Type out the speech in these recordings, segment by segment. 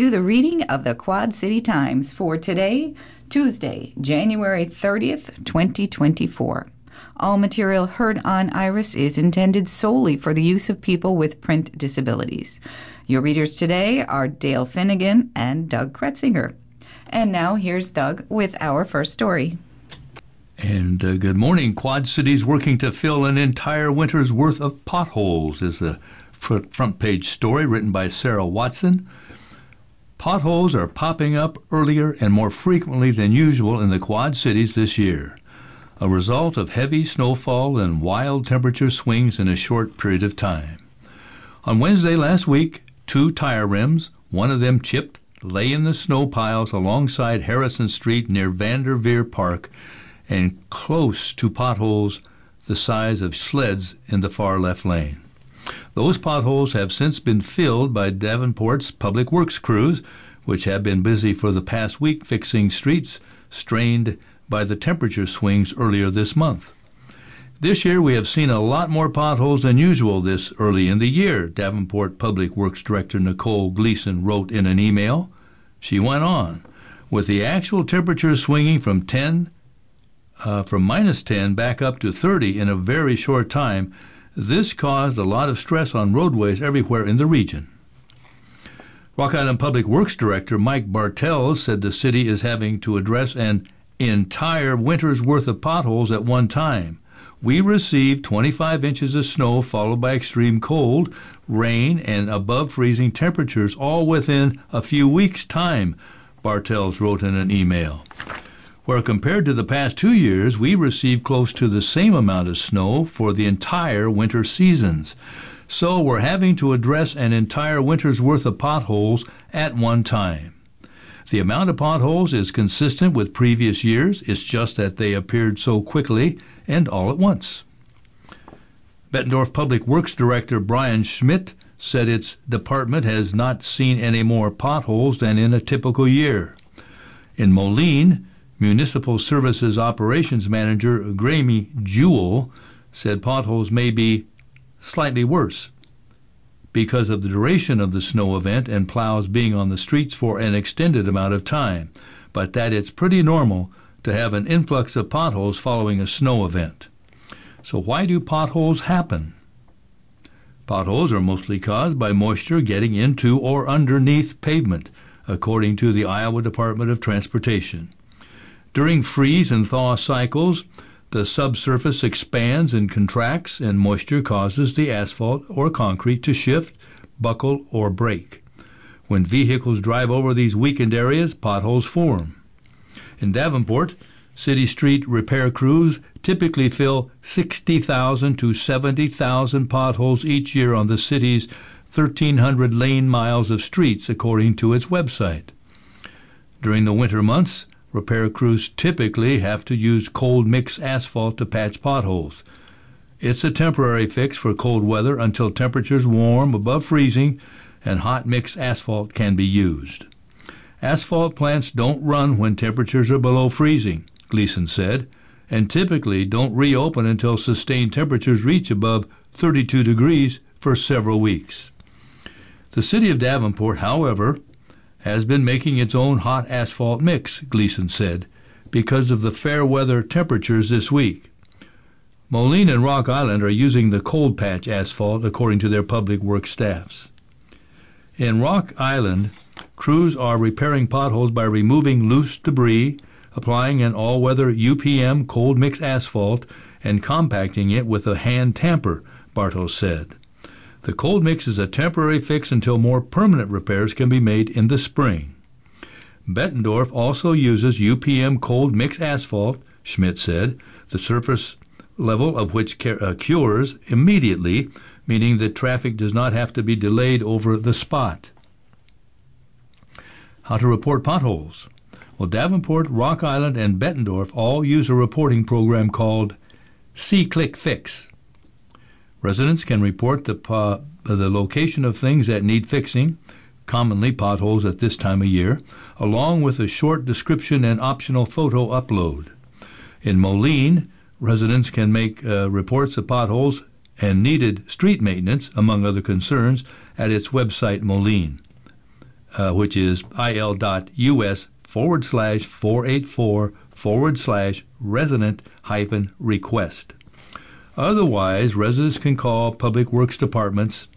To the reading of the Quad City Times for today, Tuesday, January 30th, 2024. All material heard on Iris is intended solely for the use of people with print disabilities. Your readers today are Dale Finnegan and Doug Kretzinger. And now here's Doug with our first story. And uh, good morning. Quad Cities working to fill an entire winter's worth of potholes is the front page story written by Sarah Watson. Potholes are popping up earlier and more frequently than usual in the Quad Cities this year, a result of heavy snowfall and wild temperature swings in a short period of time. On Wednesday last week, two tire rims, one of them chipped, lay in the snow piles alongside Harrison Street near Vanderveer Park and close to potholes the size of sleds in the far left lane. Those potholes have since been filled by Davenport's public works crews, which have been busy for the past week fixing streets strained by the temperature swings earlier this month. This year we have seen a lot more potholes than usual this early in the year, Davenport Public Works Director Nicole Gleason wrote in an email. She went on, with the actual temperature swinging from 10 uh, from minus 10 back up to 30 in a very short time, this caused a lot of stress on roadways everywhere in the region. Rock Island Public Works Director Mike Bartels said the city is having to address an entire winter's worth of potholes at one time. We received 25 inches of snow followed by extreme cold, rain, and above freezing temperatures all within a few weeks' time, Bartels wrote in an email where compared to the past two years, we received close to the same amount of snow for the entire winter seasons. So we're having to address an entire winter's worth of potholes at one time. The amount of potholes is consistent with previous years, it's just that they appeared so quickly and all at once. Bettendorf Public Works Director Brian Schmidt said its department has not seen any more potholes than in a typical year. In Moline, Municipal Services Operations Manager Gramey Jewell said potholes may be slightly worse because of the duration of the snow event and plows being on the streets for an extended amount of time, but that it's pretty normal to have an influx of potholes following a snow event. So, why do potholes happen? Potholes are mostly caused by moisture getting into or underneath pavement, according to the Iowa Department of Transportation. During freeze and thaw cycles, the subsurface expands and contracts, and moisture causes the asphalt or concrete to shift, buckle, or break. When vehicles drive over these weakened areas, potholes form. In Davenport, city street repair crews typically fill 60,000 to 70,000 potholes each year on the city's 1,300 lane miles of streets, according to its website. During the winter months, Repair crews typically have to use cold mix asphalt to patch potholes. It's a temporary fix for cold weather until temperatures warm above freezing and hot mix asphalt can be used. Asphalt plants don't run when temperatures are below freezing, Gleason said, and typically don't reopen until sustained temperatures reach above 32 degrees for several weeks. The city of Davenport, however, has been making its own hot asphalt mix, Gleason said, because of the fair weather temperatures this week. Moline and Rock Island are using the cold patch asphalt according to their public works staffs. In Rock Island, crews are repairing potholes by removing loose debris, applying an all-weather UPM cold mix asphalt, and compacting it with a hand tamper, Bartels said. The cold mix is a temporary fix until more permanent repairs can be made in the spring. Bettendorf also uses UPM cold mix asphalt, Schmidt said, the surface level of which uh, cures immediately, meaning that traffic does not have to be delayed over the spot. How to report potholes. Well, Davenport, Rock Island, and Bettendorf all use a reporting program called SeeClickFix. Residents can report the, uh, the location of things that need fixing, commonly potholes at this time of year, along with a short description and optional photo upload. In Moline, residents can make uh, reports of potholes and needed street maintenance, among other concerns, at its website Moline. uh, which is il.us forward slash 484 forward slash resident hyphen request. Otherwise, residents can call Public Works Department's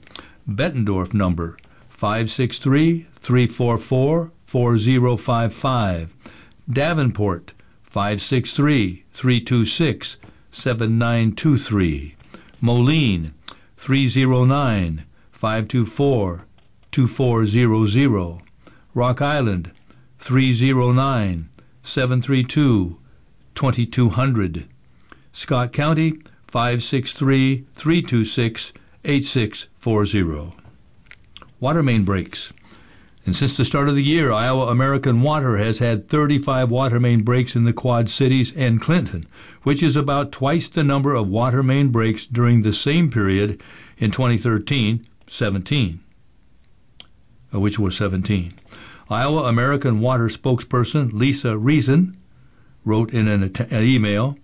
Bettendorf number 563 344 4055, Davenport 563 326 7923, Moline 309 524 2400, Rock Island 309 732 2200, Scott County 563 326 8640. Water main breaks. And since the start of the year, Iowa American Water has had 35 water main breaks in the Quad Cities and Clinton, which is about twice the number of water main breaks during the same period in 2013 17, uh, which was 17. Iowa American Water spokesperson Lisa Reason wrote in an, an email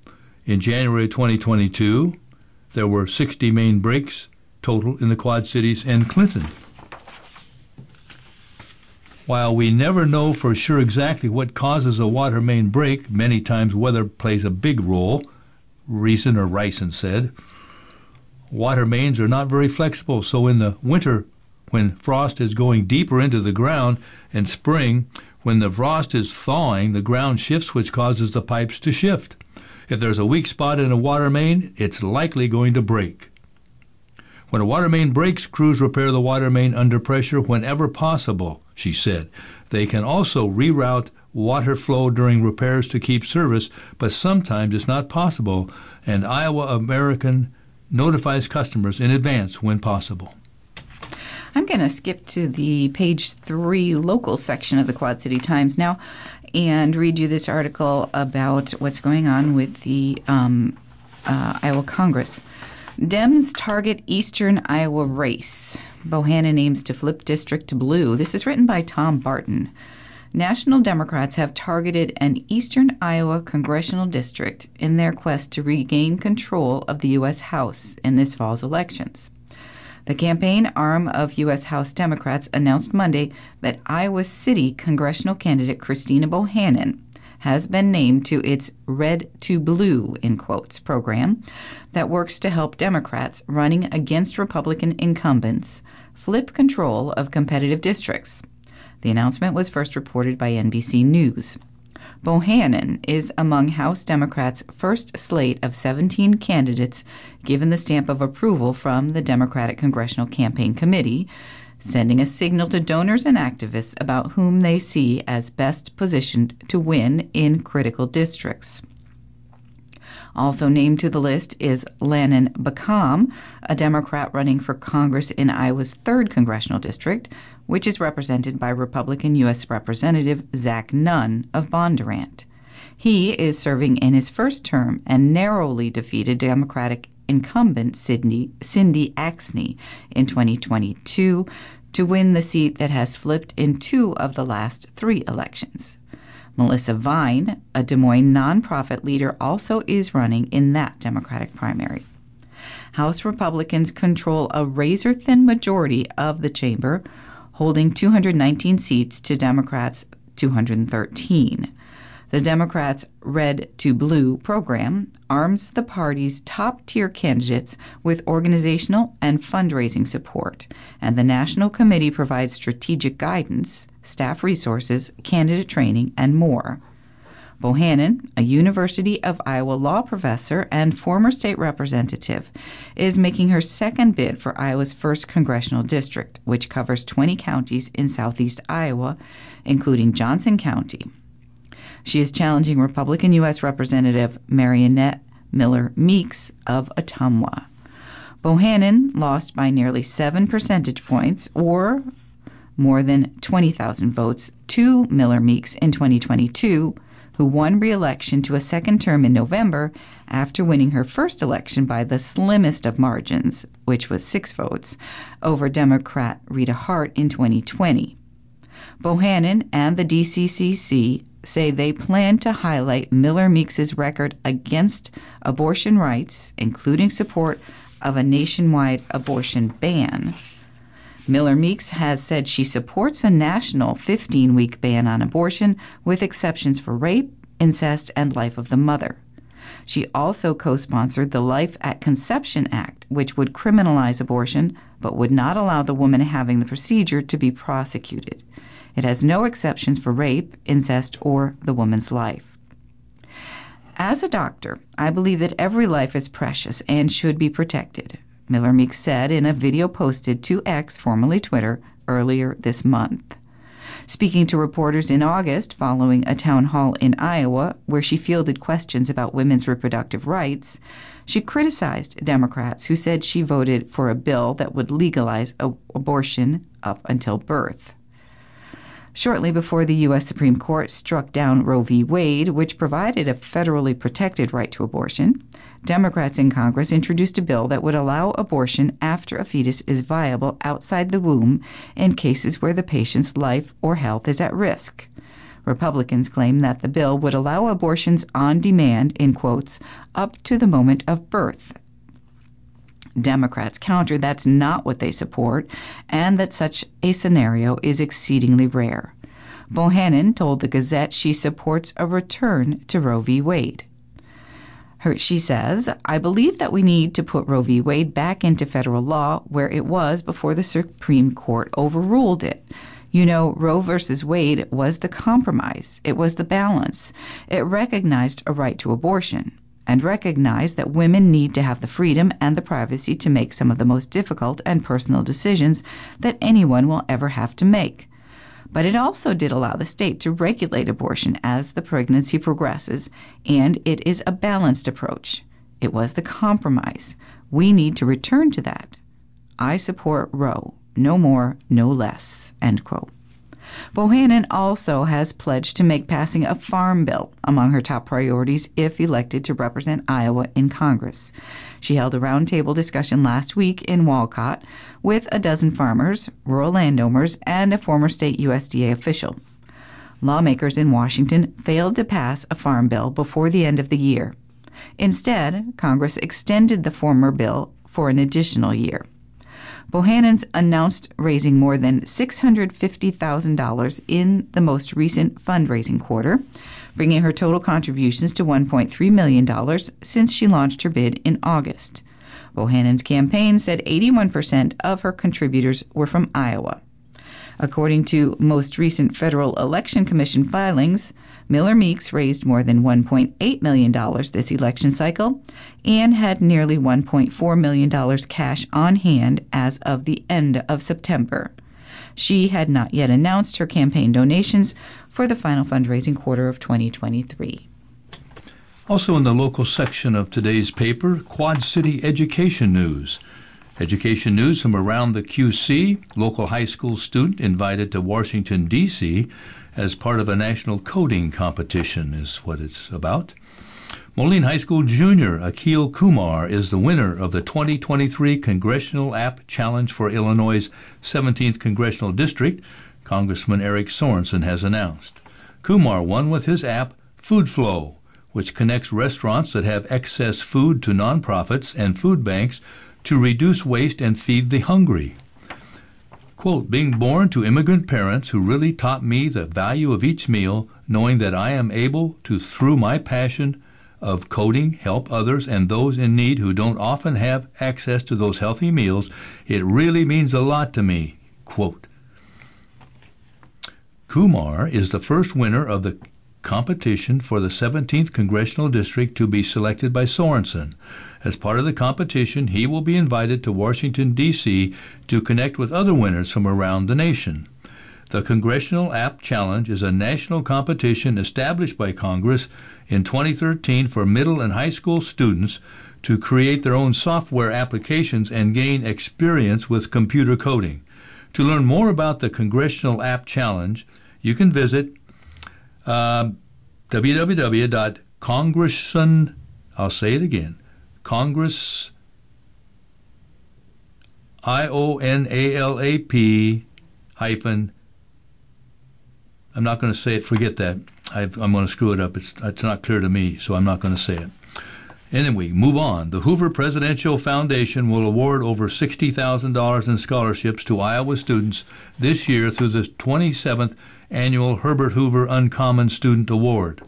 in January 2022 there were 60 main breaks total in the Quad Cities and Clinton. While we never know for sure exactly what causes a water main break, many times weather plays a big role, Reason or Rison said. Water mains are not very flexible, so in the winter, when frost is going deeper into the ground, and spring, when the frost is thawing, the ground shifts, which causes the pipes to shift. If there's a weak spot in a water main, it's likely going to break. When a water main breaks, crews repair the water main under pressure whenever possible, she said. They can also reroute water flow during repairs to keep service, but sometimes it's not possible, and Iowa American notifies customers in advance when possible. I'm going to skip to the page three local section of the Quad City Times now and read you this article about what's going on with the um, uh, Iowa Congress. Dems target Eastern Iowa race. Bohannon aims to flip district blue. This is written by Tom Barton. National Democrats have targeted an eastern Iowa congressional district in their quest to regain control of the U.S. House in this fall's elections. The campaign arm of U.S. House Democrats announced Monday that Iowa City congressional candidate Christina Bohannon has been named to its Red to Blue, in quotes, program that works to help Democrats running against Republican incumbents flip control of competitive districts. The announcement was first reported by NBC News. Bohannon is among House Democrats' first slate of 17 candidates given the stamp of approval from the Democratic Congressional Campaign Committee, sending a signal to donors and activists about whom they see as best positioned to win in critical districts. Also named to the list is Lanon Baccam, a Democrat running for Congress in Iowa's 3rd Congressional District, which is represented by Republican U.S. Representative Zach Nunn of Bondurant. He is serving in his first term and narrowly defeated Democratic incumbent Cindy, Cindy Axne in 2022 to win the seat that has flipped in two of the last three elections. Melissa Vine, a Des Moines nonprofit leader, also is running in that Democratic primary. House Republicans control a razor thin majority of the chamber, holding 219 seats to Democrats' 213. The Democrats' Red to Blue program arms the party's top tier candidates with organizational and fundraising support, and the National Committee provides strategic guidance, staff resources, candidate training, and more. Bohannon, a University of Iowa law professor and former state representative, is making her second bid for Iowa's first congressional district, which covers 20 counties in southeast Iowa, including Johnson County. She is challenging Republican U.S. Representative Mariannette Miller Meeks of Ottumwa. Bohannon lost by nearly seven percentage points, or more than 20,000 votes, to Miller Meeks in 2022, who won re election to a second term in November after winning her first election by the slimmest of margins, which was six votes, over Democrat Rita Hart in 2020. Bohannon and the DCCC say they plan to highlight Miller Meeks's record against abortion rights, including support of a nationwide abortion ban. Miller Meeks has said she supports a national 15 week ban on abortion with exceptions for rape, incest, and life of the mother. She also co sponsored the Life at Conception Act, which would criminalize abortion but would not allow the woman having the procedure to be prosecuted. It has no exceptions for rape, incest, or the woman's life. As a doctor, I believe that every life is precious and should be protected, Miller Meeks said in a video posted to X, formerly Twitter, earlier this month. Speaking to reporters in August following a town hall in Iowa where she fielded questions about women's reproductive rights, she criticized Democrats who said she voted for a bill that would legalize abortion up until birth. Shortly before the U.S. Supreme Court struck down Roe v. Wade, which provided a federally protected right to abortion, Democrats in Congress introduced a bill that would allow abortion after a fetus is viable outside the womb in cases where the patient's life or health is at risk. Republicans claim that the bill would allow abortions on demand, in quotes, up to the moment of birth. Democrats counter that's not what they support and that such a scenario is exceedingly rare. Bohannon told the Gazette she supports a return to Roe v. Wade. Her, she says, I believe that we need to put Roe v. Wade back into federal law where it was before the Supreme Court overruled it. You know, Roe versus Wade was the compromise, it was the balance. It recognized a right to abortion and recognized that women need to have the freedom and the privacy to make some of the most difficult and personal decisions that anyone will ever have to make but it also did allow the state to regulate abortion as the pregnancy progresses, and it is a balanced approach. It was the compromise. We need to return to that. I support Roe. No more, no less. End quote. Bohannon also has pledged to make passing a farm bill among her top priorities if elected to represent Iowa in Congress. She held a roundtable discussion last week in Walcott with a dozen farmers, rural landowners, and a former state USDA official. Lawmakers in Washington failed to pass a farm bill before the end of the year. Instead, Congress extended the former bill for an additional year. Bohannon's announced raising more than $650,000 in the most recent fundraising quarter, bringing her total contributions to $1.3 million since she launched her bid in August. Bohannon's campaign said 81% of her contributors were from Iowa. According to most recent Federal Election Commission filings, Miller Meeks raised more than $1.8 million this election cycle and had nearly $1.4 million cash on hand as of the end of September. She had not yet announced her campaign donations for the final fundraising quarter of 2023. Also, in the local section of today's paper, Quad City Education News. Education news from around the QC. Local high school student invited to Washington, D.C. as part of a national coding competition, is what it's about. Moline High School junior Akil Kumar is the winner of the 2023 Congressional App Challenge for Illinois' 17th Congressional District, Congressman Eric Sorensen has announced. Kumar won with his app Food Flow, which connects restaurants that have excess food to nonprofits and food banks to reduce waste and feed the hungry. Quote, being born to immigrant parents who really taught me the value of each meal, knowing that I am able to, through my passion, of coding help others and those in need who don't often have access to those healthy meals, it really means a lot to me. Quote. Kumar is the first winner of the competition for the 17th Congressional District to be selected by Sorensen. As part of the competition, he will be invited to Washington, D.C. to connect with other winners from around the nation. The Congressional App Challenge is a national competition established by Congress in 2013 for middle and high school students to create their own software applications and gain experience with computer coding. To learn more about the Congressional App Challenge, you can visit uh, www.congression, I'll say it again, Congress, I O N A L A P hyphen I'm not going to say it. Forget that. i am going to screw it up. It's, it's not clear to me, so I'm not going to say it. Anyway, move on. The Hoover Presidential Foundation will award over $60,000 in scholarships to Iowa students this year through the 27th annual Herbert Hoover Uncommon Student Award.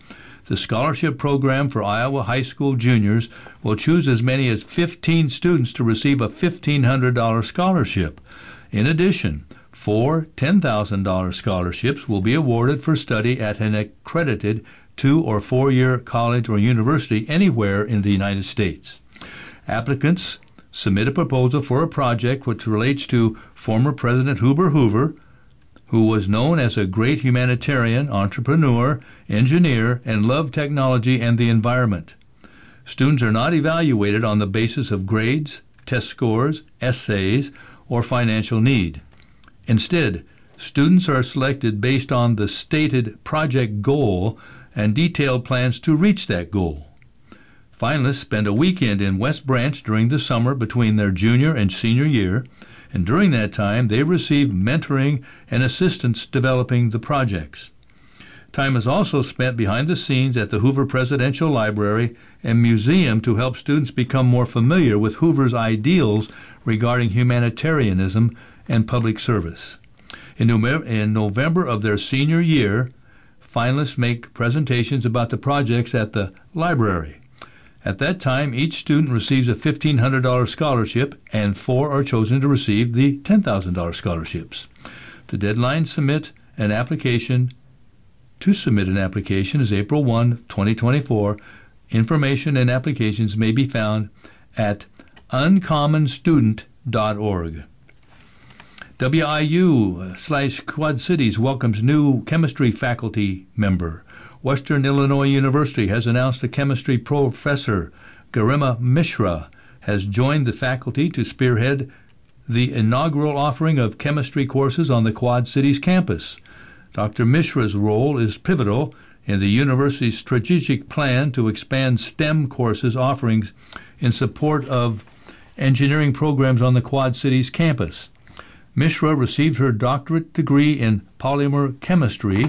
The scholarship program for Iowa high school juniors will choose as many as 15 students to receive a $1,500 scholarship. In addition, four $10,000 scholarships will be awarded for study at an accredited two or four year college or university anywhere in the United States. Applicants submit a proposal for a project which relates to former President Hoover Hoover, who was known as a great humanitarian, entrepreneur, engineer, and loved technology and the environment. Students are not evaluated on the basis of grades, test scores, essays, or financial need. Instead, students are selected based on the stated project goal and detailed plans to reach that goal. Finalists spend a weekend in West Branch during the summer between their junior and senior year, and during that time they receive mentoring and assistance developing the projects. Time is also spent behind the scenes at the Hoover Presidential Library and Museum to help students become more familiar with Hoover's ideals regarding humanitarianism and public service. In November of their senior year, finalists make presentations about the projects at the library. At that time, each student receives a $1,500 scholarship, and four are chosen to receive the $10,000 scholarships. The deadline submit an application to submit an application is April 1, 2024. Information and applications may be found at uncommonstudent.org. WIU slash Quad Cities welcomes new chemistry faculty member. Western Illinois University has announced a chemistry professor, Garima Mishra, has joined the faculty to spearhead the inaugural offering of chemistry courses on the Quad Cities campus. Dr. Mishra's role is pivotal in the university's strategic plan to expand STEM courses offerings in support of engineering programs on the Quad Cities campus. Mishra received her doctorate degree in polymer chemistry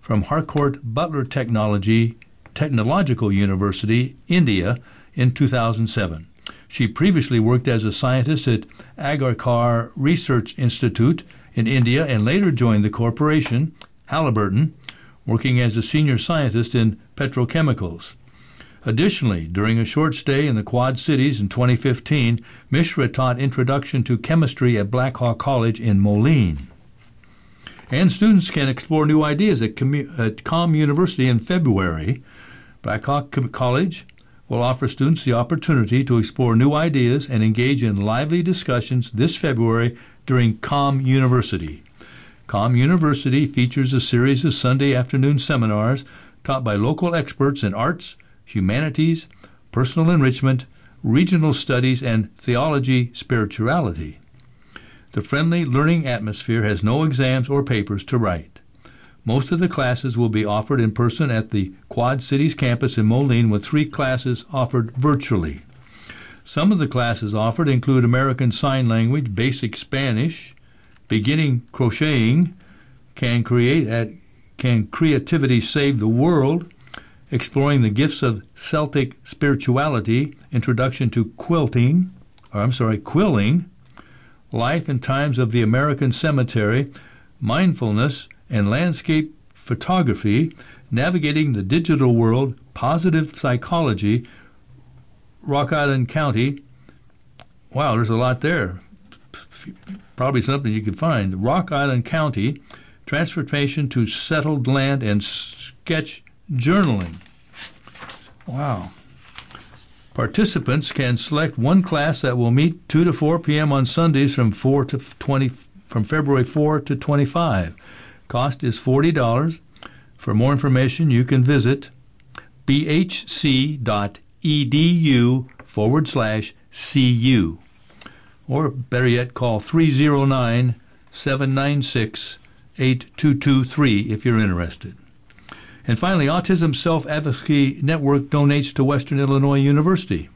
from Harcourt Butler Technology Technological University, India, in 2007. She previously worked as a scientist at Agarkar Research Institute in India and later joined the corporation, Halliburton, working as a senior scientist in petrochemicals. Additionally, during a short stay in the Quad Cities in 2015, Mishra taught Introduction to Chemistry at Blackhawk College in Moline. And students can explore new ideas at, at Com University in February. black Blackhawk College will offer students the opportunity to explore new ideas and engage in lively discussions this February during Com University. Com University features a series of Sunday afternoon seminars taught by local experts in arts, humanities, personal enrichment, regional studies, and theology spirituality. The friendly learning atmosphere has no exams or papers to write. Most of the classes will be offered in person at the Quad Cities campus in Moline, with three classes offered virtually. Some of the classes offered include American Sign Language, Basic Spanish, Beginning Crocheting, Can Create at Can Creativity Save the World, exploring the gifts of Celtic spirituality, introduction to quilting, or I'm sorry, quilling, life and times of the American cemetery, mindfulness and landscape photography, navigating the digital world, positive psychology, Rock Island County. Wow, there's a lot there. Probably something you could find. Rock Island County, transportation to settled land and sketch journaling. Wow. Participants can select one class that will meet 2 to 4 p.m. on Sundays from 4 to 20 from February 4 to 25. Cost is $40. For more information, you can visit bhc.edu forward slash CU. Or better yet, call 309 796 8223 if you're interested. And finally, Autism Self Advocacy Network donates to Western Illinois University.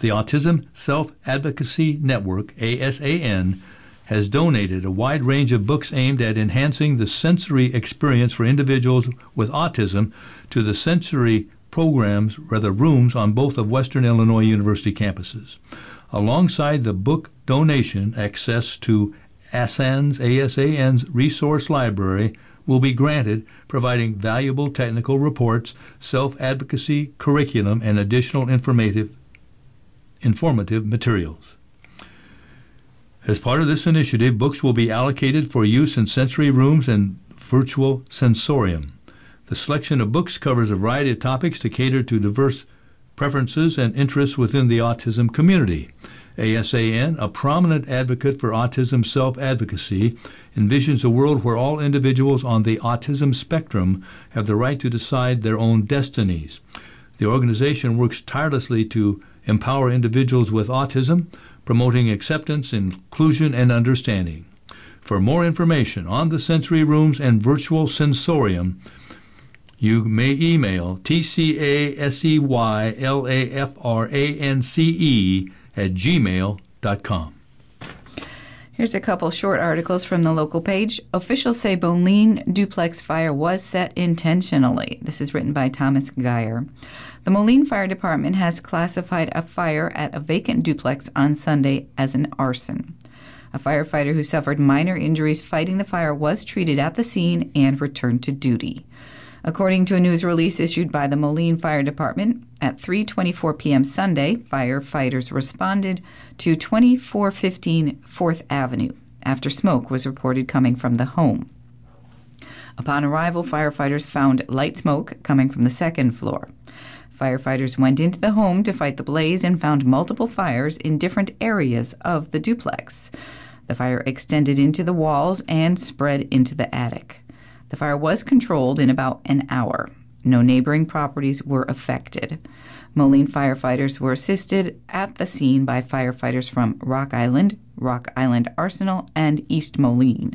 The Autism Self Advocacy Network, ASAN, has donated a wide range of books aimed at enhancing the sensory experience for individuals with autism to the Sensory programs, rather rooms on both of Western Illinois University campuses. Alongside the book donation, access to ASAN's, ASAN's resource library will be granted, providing valuable technical reports, self-advocacy curriculum, and additional informative, informative materials. As part of this initiative, books will be allocated for use in sensory rooms and virtual sensorium. The selection of books covers a variety of topics to cater to diverse preferences and interests within the autism community. ASAN, a prominent advocate for autism self advocacy, envisions a world where all individuals on the autism spectrum have the right to decide their own destinies. The organization works tirelessly to empower individuals with autism, promoting acceptance, inclusion, and understanding. For more information on the sensory rooms and virtual sensorium, you may email tcaseylafrance at gmail.com. Here's a couple short articles from the local page. Officials say Moline duplex fire was set intentionally. This is written by Thomas Geyer. The Moline Fire Department has classified a fire at a vacant duplex on Sunday as an arson. A firefighter who suffered minor injuries fighting the fire was treated at the scene and returned to duty. According to a news release issued by the Moline Fire Department, at 3:24 p.m. Sunday, firefighters responded to 2415 4th Avenue after smoke was reported coming from the home. Upon arrival, firefighters found light smoke coming from the second floor. Firefighters went into the home to fight the blaze and found multiple fires in different areas of the duplex. The fire extended into the walls and spread into the attic. The fire was controlled in about an hour. No neighboring properties were affected. Moline firefighters were assisted at the scene by firefighters from Rock Island, Rock Island Arsenal, and East Moline.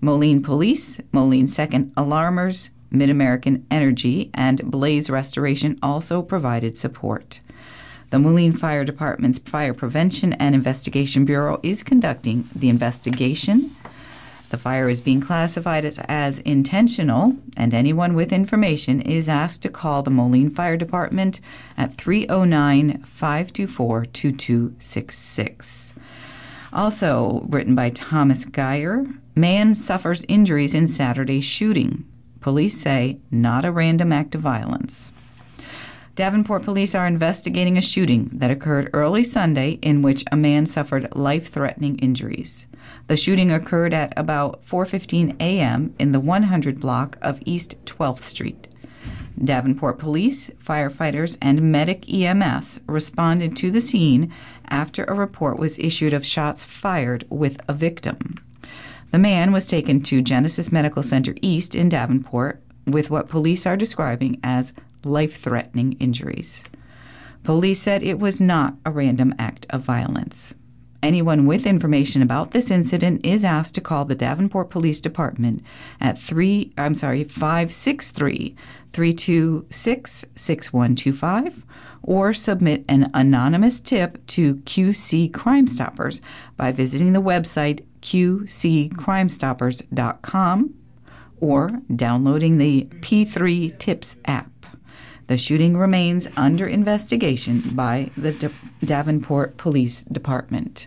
Moline Police, Moline Second Alarmers, Mid American Energy, and Blaze Restoration also provided support. The Moline Fire Department's Fire Prevention and Investigation Bureau is conducting the investigation the fire is being classified as, as, intentional, and anyone with information is asked to call the Moline Fire Department at 309 524 2266. Also written by Thomas Geyer Man suffers injuries in Saturday shooting. Police say not a random act of violence. Davenport police are investigating a shooting that occurred early Sunday in which a man suffered life-threatening injuries. The shooting occurred at about 4:15 a.m. in the 100 block of East 12th Street. Davenport police, firefighters, and medic EMS responded to the scene after a report was issued of shots fired with a victim. The man was taken to Genesis Medical Center East in Davenport with what police are describing as life threatening injuries. Police said it was not a random act of violence. Anyone with information about this incident is asked to call the Davenport Police Department at 3 I'm sorry 563 326 6125 or submit an anonymous tip to QC Crime Stoppers by visiting the website qccrimestoppers.com or downloading the P3 Tips app. The shooting remains under investigation by the Davenport Police Department.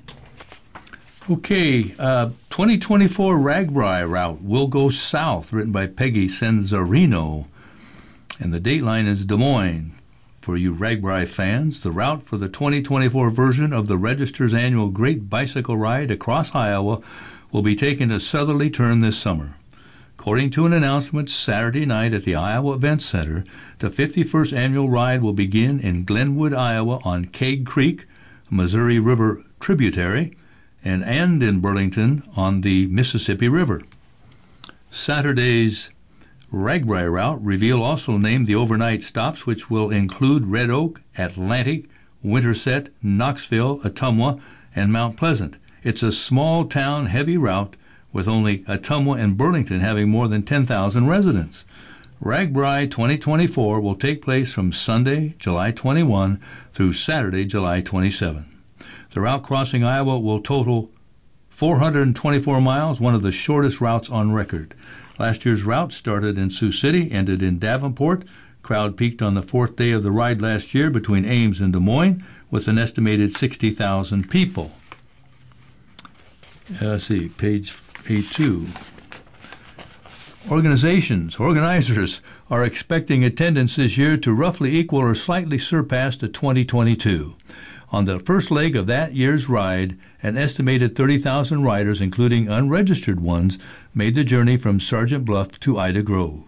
Okay, uh, 2024 RAGBRAI route will go south, written by Peggy Cenzarino. And the dateline is Des Moines. For you RAGBRAI fans, the route for the 2024 version of the Register's annual Great Bicycle Ride across Iowa will be taking a southerly turn this summer. According to an announcement Saturday night at the Iowa Event Center, the 51st annual ride will begin in Glenwood, Iowa on Keg Creek, a Missouri River tributary, and end in Burlington on the Mississippi River. Saturday's RAGBRAI route reveal also named the overnight stops, which will include Red Oak, Atlantic, Winterset, Knoxville, Ottumwa, and Mount Pleasant. It's a small town heavy route with only Ottumwa and Burlington having more than 10,000 residents. RAGBRAI 2024 will take place from Sunday, July 21 through Saturday, July 27. The route crossing Iowa will total 424 miles, one of the shortest routes on record. Last year's route started in Sioux City, ended in Davenport, Crowd peaked on the fourth day of the ride last year between Ames and Des Moines with an estimated 60,000 people. Uh, let's see, page A2. Organizations, organizers are expecting attendance this year to roughly equal or slightly surpass the 2022. On the first leg of that year's ride, an estimated 30,000 riders, including unregistered ones, made the journey from Sergeant Bluff to Ida Grove.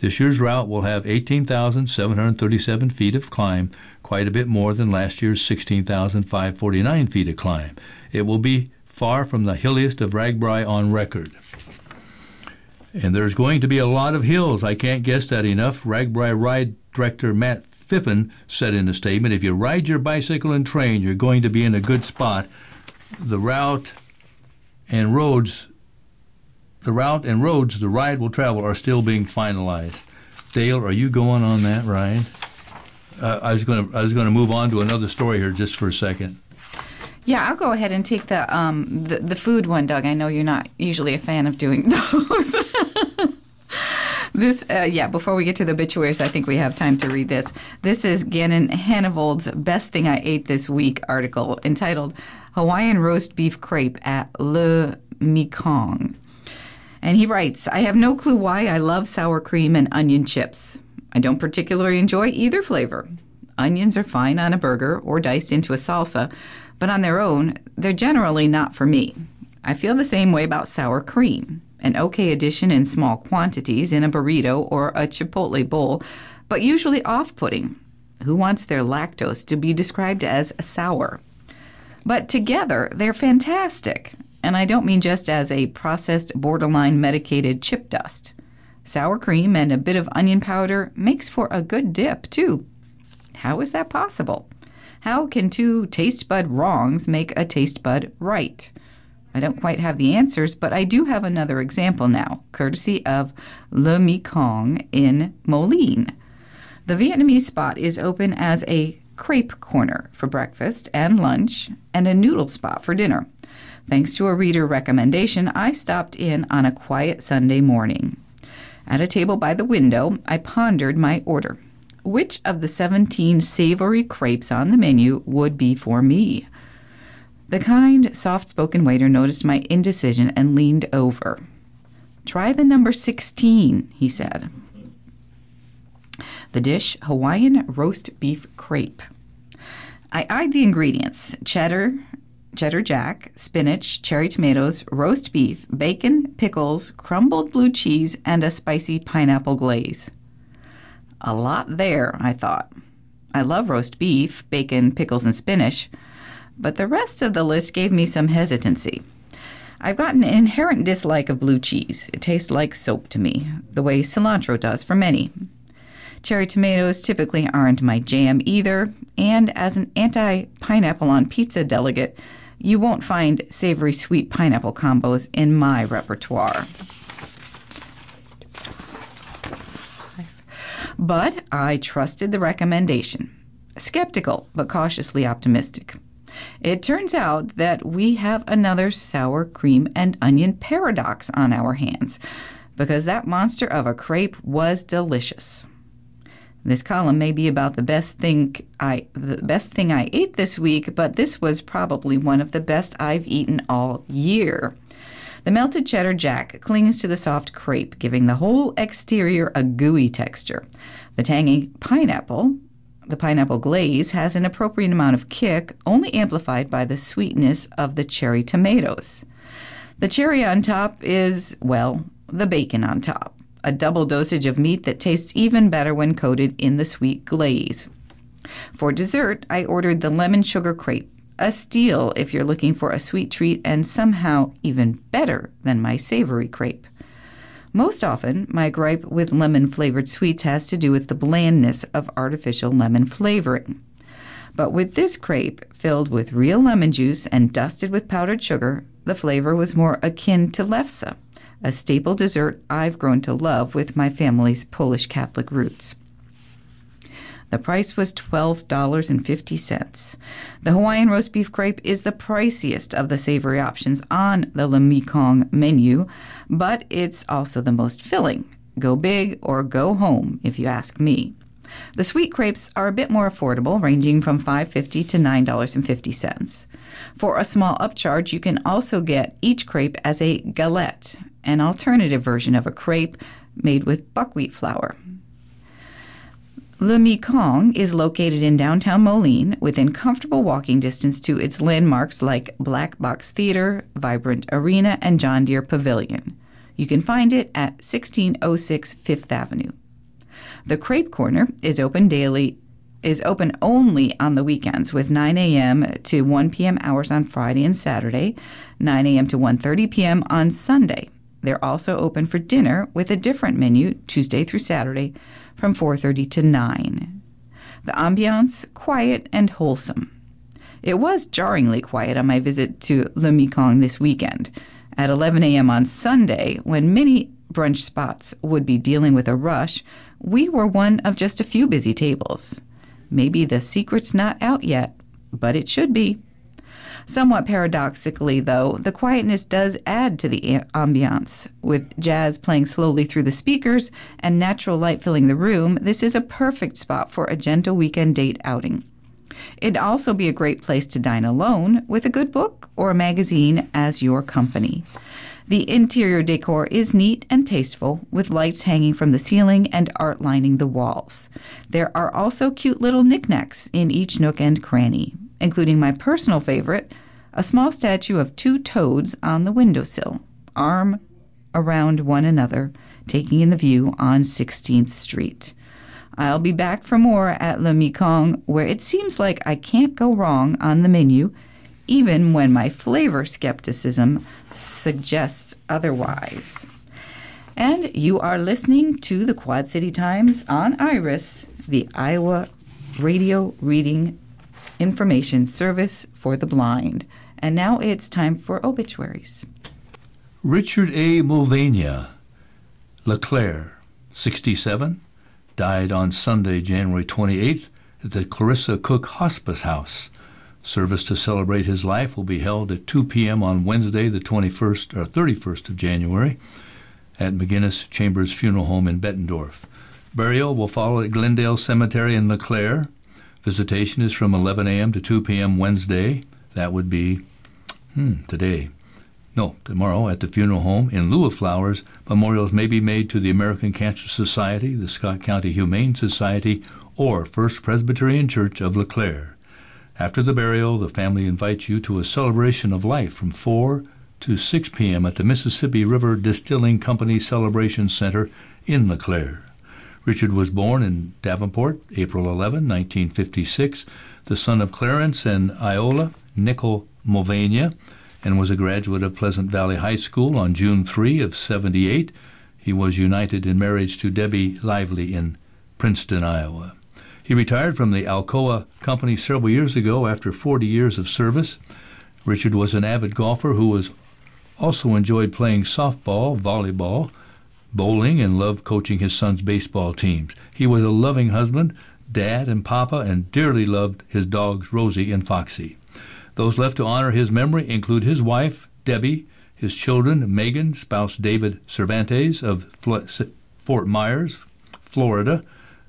This year's route will have 18,737 feet of climb, quite a bit more than last year's 16,549 feet of climb. It will be far from the hilliest of RAGBRAI on record. And there's going to be a lot of hills. I can't guess that enough. RAGBRAI Ride Director Matt Phippen said in a statement, if you ride your bicycle and train, you're going to be in a good spot. The route and roads the route and roads the ride will travel are still being finalized. Dale, are you going on that ride? Uh, I was going to I was going to move on to another story here just for a second. Yeah, I'll go ahead and take the um the, the food one, Doug. I know you're not usually a fan of doing those. This, uh, yeah, before we get to the obituaries, I think we have time to read this. This is Gannon Hannevold's Best Thing I Ate This Week article entitled Hawaiian Roast Beef Crepe at Le Mekong. And he writes I have no clue why I love sour cream and onion chips. I don't particularly enjoy either flavor. Onions are fine on a burger or diced into a salsa, but on their own, they're generally not for me. I feel the same way about sour cream an okay addition in small quantities in a burrito or a chipotle bowl, but usually off putting. Who wants their lactose to be described as sour? But together, they're fantastic. And I don't mean just as a processed, borderline medicated chip dust. Sour cream and a bit of onion powder makes for a good dip, too. How is that possible? How can two taste bud wrongs make a taste bud right? I don't quite have the answers, but I do have another example now, courtesy of Le Mekong in Moline. The Vietnamese spot is open as a crepe corner for breakfast and lunch, and a noodle spot for dinner. Thanks to a reader recommendation, I stopped in on a quiet Sunday morning. At a table by the window, I pondered my order. Which of the 17 savory crepes on the menu would be for me? The kind, soft spoken waiter noticed my indecision and leaned over. Try the number 16, he said. The dish Hawaiian roast beef crepe. I eyed the ingredients cheddar, cheddar jack, spinach, cherry tomatoes, roast beef, bacon, pickles, crumbled blue cheese, and a spicy pineapple glaze. A lot there, I thought. I love roast beef, bacon, pickles, and spinach but the rest of the list gave me some hesitancy. I've got an inherent dislike of blue cheese. It tastes like soap to me, the way cilantro does for many. Cherry tomatoes typically aren't my jam either, and as an anti pineapple on pizza delegate, you won't find savory sweet pineapple combos in my repertoire. But I trusted the recommendation. Skeptical, but cautiously optimistic. It turns out that we have another sour cream and onion paradox on our hands because that monster of a crepe was delicious. This column may be about the best thing I the best thing I ate this week, but this was probably one of the best I've eaten all year. The melted cheddar jack clings to the soft crepe, giving the whole exterior a gooey texture. The tangy pineapple the pineapple glaze has an appropriate amount of kick, only amplified by the sweetness of the cherry tomatoes. The cherry on top is, well, the bacon on top, a double dosage of meat that tastes even better when coated in the sweet glaze. For dessert, I ordered the lemon sugar crepe, a steal if you're looking for a sweet treat and somehow even better than my savory crepe. Most often, my gripe with lemon flavored sweets has to do with the blandness of artificial lemon flavoring. But with this crepe, filled with real lemon juice and dusted with powdered sugar, the flavor was more akin to lefse, a staple dessert I've grown to love with my family's Polish Catholic roots. The price was $12.50. The Hawaiian roast beef crepe is the priciest of the savory options on the Le Mekong menu, but it's also the most filling. Go big or go home, if you ask me. The sweet crepes are a bit more affordable, ranging from $5.50 to $9.50. For a small upcharge, you can also get each crepe as a galette, an alternative version of a crepe made with buckwheat flour. Le Mekong is located in downtown Moline within comfortable walking distance to its landmarks like Black Box Theater, Vibrant Arena, and John Deere Pavilion. You can find it at 1606 Fifth Avenue. The Crepe Corner is open daily is open only on the weekends with 9 a.m. to 1 p.m. hours on Friday and Saturday, 9 a.m. to 1:30 p.m. on Sunday. They're also open for dinner with a different menu Tuesday through Saturday from 4:30 to 9. The ambiance quiet and wholesome. It was jarringly quiet on my visit to Le Mekong this weekend. At 11 a.m. on Sunday, when many brunch spots would be dealing with a rush, we were one of just a few busy tables. Maybe the secret's not out yet, but it should be. Somewhat paradoxically, though, the quietness does add to the ambiance. With jazz playing slowly through the speakers and natural light filling the room, this is a perfect spot for a gentle weekend date outing. It'd also be a great place to dine alone with a good book or a magazine as your company. The interior decor is neat and tasteful, with lights hanging from the ceiling and art lining the walls. There are also cute little knickknacks in each nook and cranny, including my personal favorite, a small statue of two toads on the windowsill, arm around one another, taking in the view on 16th Street. I'll be back for more at Le Mekong, where it seems like I can't go wrong on the menu even when my flavor skepticism suggests otherwise. And you are listening to the Quad City Times on Iris, the Iowa radio reading information service for the blind. And now it's time for obituaries. Richard A. Mulvaney, LeClaire, 67, died on Sunday, January 28th at the Clarissa Cook Hospice House. Service to celebrate his life will be held at 2 p.m. on Wednesday, the 21st or 31st of January, at McGinnis Chambers Funeral Home in Bettendorf. Burial will follow at Glendale Cemetery in LeClaire. Visitation is from 11 a.m. to 2 p.m. Wednesday. That would be hmm, today. No, tomorrow at the funeral home. In lieu of flowers, memorials may be made to the American Cancer Society, the Scott County Humane Society, or First Presbyterian Church of LeClaire. After the burial, the family invites you to a celebration of life from 4 to 6 p.m. at the Mississippi River Distilling Company Celebration Center in LeClaire. Richard was born in Davenport, April 11, 1956, the son of Clarence and Iola Nickel Mulvaney, and was a graduate of Pleasant Valley High School on June 3 of 78. He was united in marriage to Debbie Lively in Princeton, Iowa. He retired from the Alcoa Company several years ago after 40 years of service. Richard was an avid golfer who was also enjoyed playing softball, volleyball, bowling, and loved coaching his son's baseball teams. He was a loving husband, dad, and papa, and dearly loved his dogs Rosie and Foxy. Those left to honor his memory include his wife, Debbie, his children, Megan, spouse David Cervantes of Fort Myers, Florida,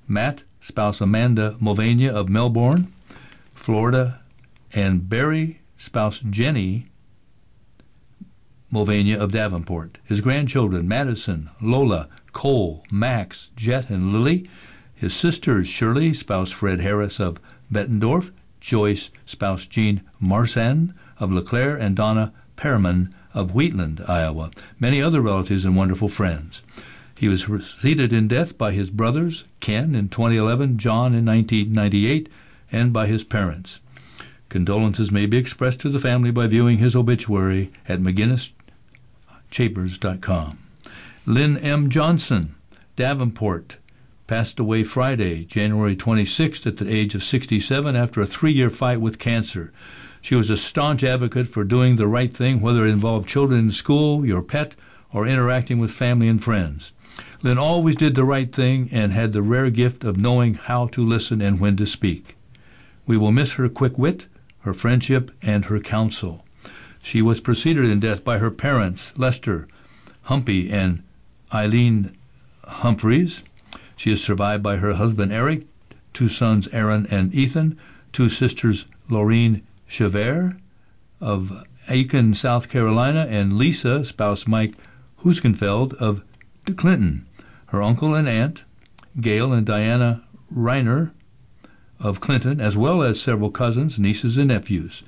Matt, spouse Amanda Mulvaney of Melbourne, Florida, and Barry, spouse Jenny Mulvaney of Davenport. His grandchildren, Madison, Lola, Cole, Max, Jet, and Lily. His sisters, Shirley, spouse Fred Harris of Bettendorf, Joyce, spouse Jean Marsan of LeClaire, and Donna Perriman of Wheatland, Iowa. Many other relatives and wonderful friends. He was preceded in death by his brothers, Ken in 2011, John in 1998, and by his parents. Condolences may be expressed to the family by viewing his obituary at McGinnischambers.com. Lynn M. Johnson, Davenport, passed away Friday, January 26th, at the age of 67 after a three year fight with cancer. She was a staunch advocate for doing the right thing, whether it involved children in school, your pet, or interacting with family and friends. Lynn always did the right thing and had the rare gift of knowing how to listen and when to speak. We will miss her quick wit, her friendship, and her counsel. She was preceded in death by her parents, Lester Humpy and Eileen Humphreys. She is survived by her husband Eric, two sons Aaron and Ethan, two sisters Laureen Chever of Aiken, South Carolina, and Lisa, spouse Mike Huskenfeld of Clinton, her uncle and aunt, Gail and Diana Reiner of Clinton, as well as several cousins, nieces, and nephews.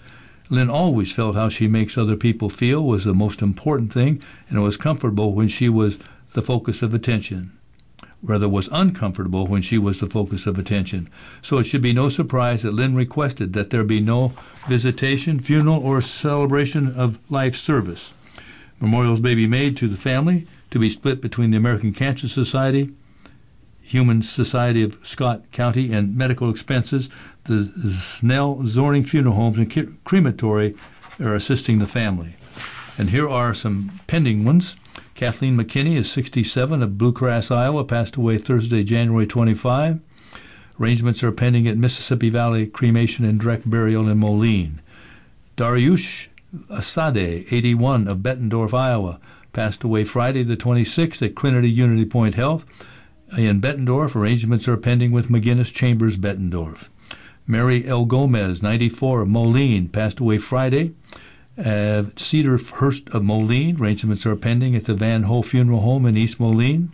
Lynn always felt how she makes other people feel was the most important thing, and was comfortable when she was the focus of attention. Rather, was uncomfortable when she was the focus of attention. So it should be no surprise that Lynn requested that there be no visitation, funeral, or celebration of life service. Memorials may be made to the family to be split between the American Cancer Society, Humane Society of Scott County, and medical expenses. The Snell Zorning Funeral Homes and Crematory are assisting the family. And here are some pending ones. Kathleen McKinney is 67 of Bluegrass, Iowa, passed away Thursday, January 25. Arrangements are pending at Mississippi Valley Cremation and Direct Burial in Moline. Dariush Asade, 81 of Bettendorf, Iowa, passed away Friday the 26th at Trinity Unity Point Health in Bettendorf. Arrangements are pending with McGinnis Chambers, Bettendorf. Mary L. Gomez, 94 of Moline, passed away Friday. Uh, Cedar Hurst of Moline. Arrangements are pending at the Van Hoe Funeral Home in East Moline.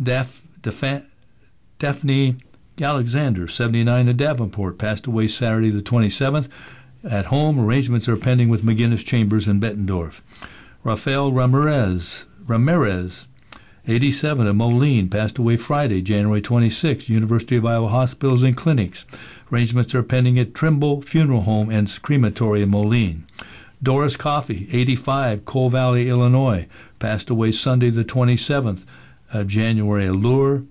Daph- Daphne Alexander, 79 of Davenport, passed away Saturday the 27th. At home, arrangements are pending with McGinnis Chambers in Bettendorf. Rafael Ramirez, Ramirez, 87 of Moline, passed away Friday, January 26, University of Iowa Hospitals and Clinics. Arrangements are pending at Trimble Funeral Home and Crematory in Moline. Doris Coffey, 85, Coal Valley, Illinois, passed away Sunday the 27th of January. Allure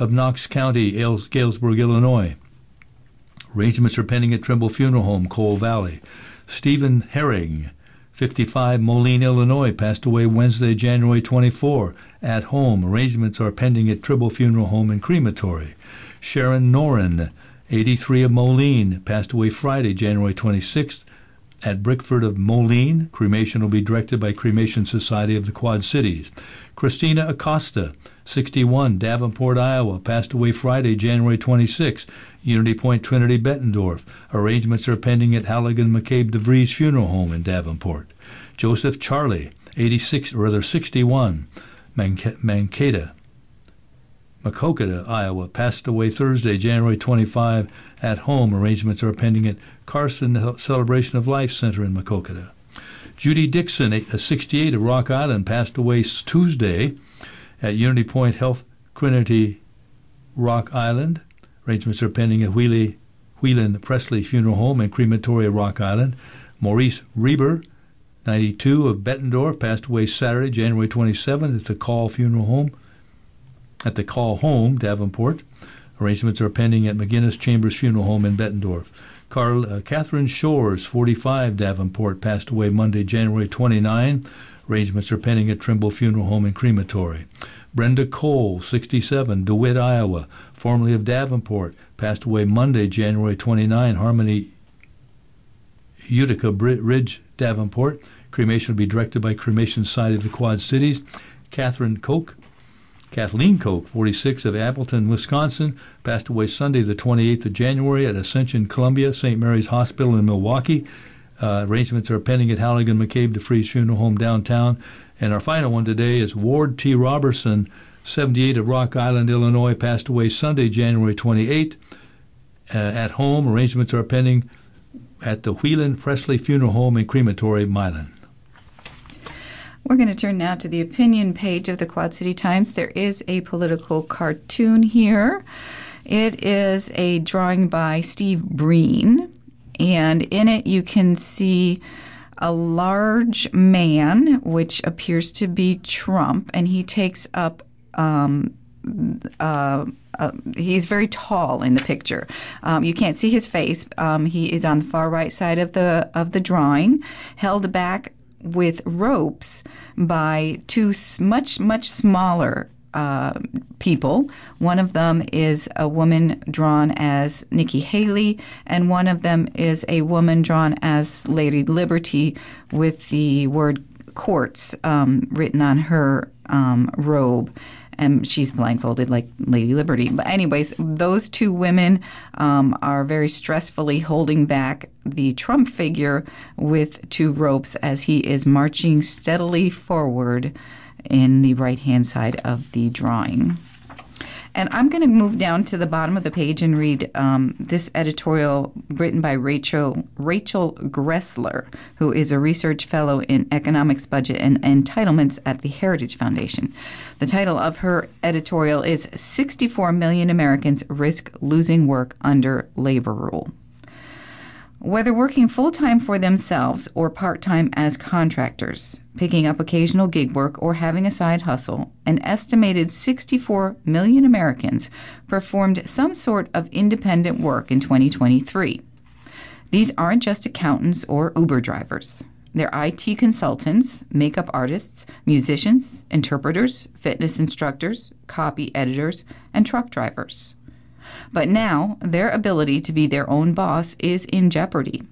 of Knox County, Galesburg, Illinois. Arrangements are pending at Trimble Funeral Home, Coal Valley. Stephen Herring, 55, Moline, Illinois, passed away Wednesday, January 24. At home, arrangements are pending at Trimble Funeral Home and Crematory. Sharon Noren, 83 of Moline, passed away Friday, January 26th at Bickford of Moline. Cremation will be directed by Cremation Society of the Quad Cities. Christina Acosta, 61, Davenport, Iowa, passed away Friday, January 26. Unity Point Trinity, Bettendorf. Arrangements are pending at Halligan McCabe DeVries Funeral Home in Davenport. Joseph Charlie, 86, or rather 61, Mankato, Maquoketa, Iowa, passed away Thursday, January 25, at home. Arrangements are pending at Carson Celebration of Life Center in Maquoketa. Judy Dixon, uh, 68 of Rock Island, passed away Tuesday at Unity Point Health Trinity, Rock Island. Arrangements are pending at Wheelie, Presley Funeral Home and Crematory Rock Island. Maurice Reber, 92 of Bettendorf, passed away Saturday, January 27 at the Kahl Funeral Home. At the Kahl Home, Davenport. Arrangements are pending at McGinnis Chambers Funeral Home in Bettendorf. Carl, uh, Catherine Shores, 45, Davenport, passed away Monday, January 29. Arrangements are pending at Trimble Funeral Home and Crematory. Brenda Cole, 67, DeWitt, Iowa, formerly of Davenport, passed away Monday, January 29, Harmony, Utica Ridge, Davenport. Cremation will be directed by Cremation Society of the Quad Cities. Catherine Koch, Kathleen Koch, 46, of Appleton, Wisconsin, passed away Sunday, the 28th of January at Ascension Columbia St. Mary's Hospital in Milwaukee. Uh, arrangements are pending at Halligan McCabe DeVries Funeral Home downtown. And our final one today is Ward T. Robertson, 78 of Rock Island, Illinois, passed away Sunday, January 28th. Uh, at home, arrangements are pending at the Wheelan Pressly Funeral Home and Crematory, Milan. We're going to turn now to the opinion page of the Quad City Times. There is a political cartoon here. It is a drawing by Steve Breen, and in it you can see a large man, which appears to be Trump, and he takes up. Um, uh, uh, he's very tall in the picture. Um, you can't see his face. Um, he is on the far right side of the of the drawing, held back with ropes by two much much smaller uh, people. One of them is a woman drawn as Nikki Haley, and one of them is a woman drawn as Lady Liberty with the word courts um, written on her um, robe. And she's blindfolded like Lady Liberty. But, anyways, those two women um, are very stressfully holding back the Trump figure with two ropes as he is marching steadily forward in the right hand side of the drawing. And I'm going to move down to the bottom of the page and read um, this editorial written by Rachel Rachel Greszler, who is a research fellow in economics, budget, and entitlements at the Heritage Foundation. The title of her editorial is 64 Million Americans Risk Losing Work Under Labor Rule. Whether working full time for themselves or part time as contractors, picking up occasional gig work, or having a side hustle, an estimated 64 million Americans performed some sort of independent work in 2023. These aren't just accountants or Uber drivers. They're IT consultants, makeup artists, musicians, interpreters, fitness instructors, copy editors, and truck drivers. But now, their ability to be their own boss is in jeopardy.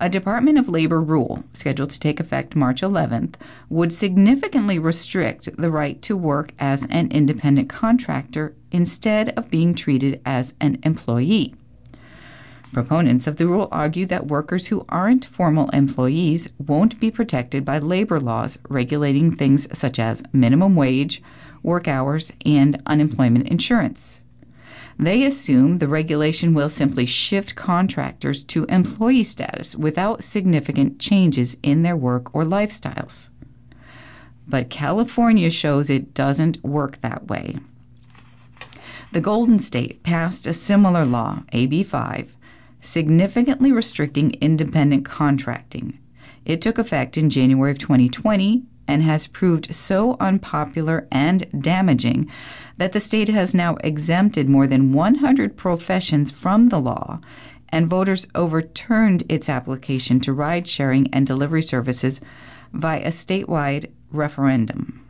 A Department of Labor rule, scheduled to take effect March 11th, would significantly restrict the right to work as an independent contractor instead of being treated as an employee. Proponents of the rule argue that workers who aren't formal employees won't be protected by labor laws regulating things such as minimum wage, work hours, and unemployment insurance. They assume the regulation will simply shift contractors to employee status without significant changes in their work or lifestyles. But California shows it doesn't work that way. The Golden State passed a similar law, AB 5, significantly restricting independent contracting. It took effect in January of 2020 and has proved so unpopular and damaging that the state has now exempted more than 100 professions from the law, and voters overturned its application to ride sharing and delivery services via a statewide referendum.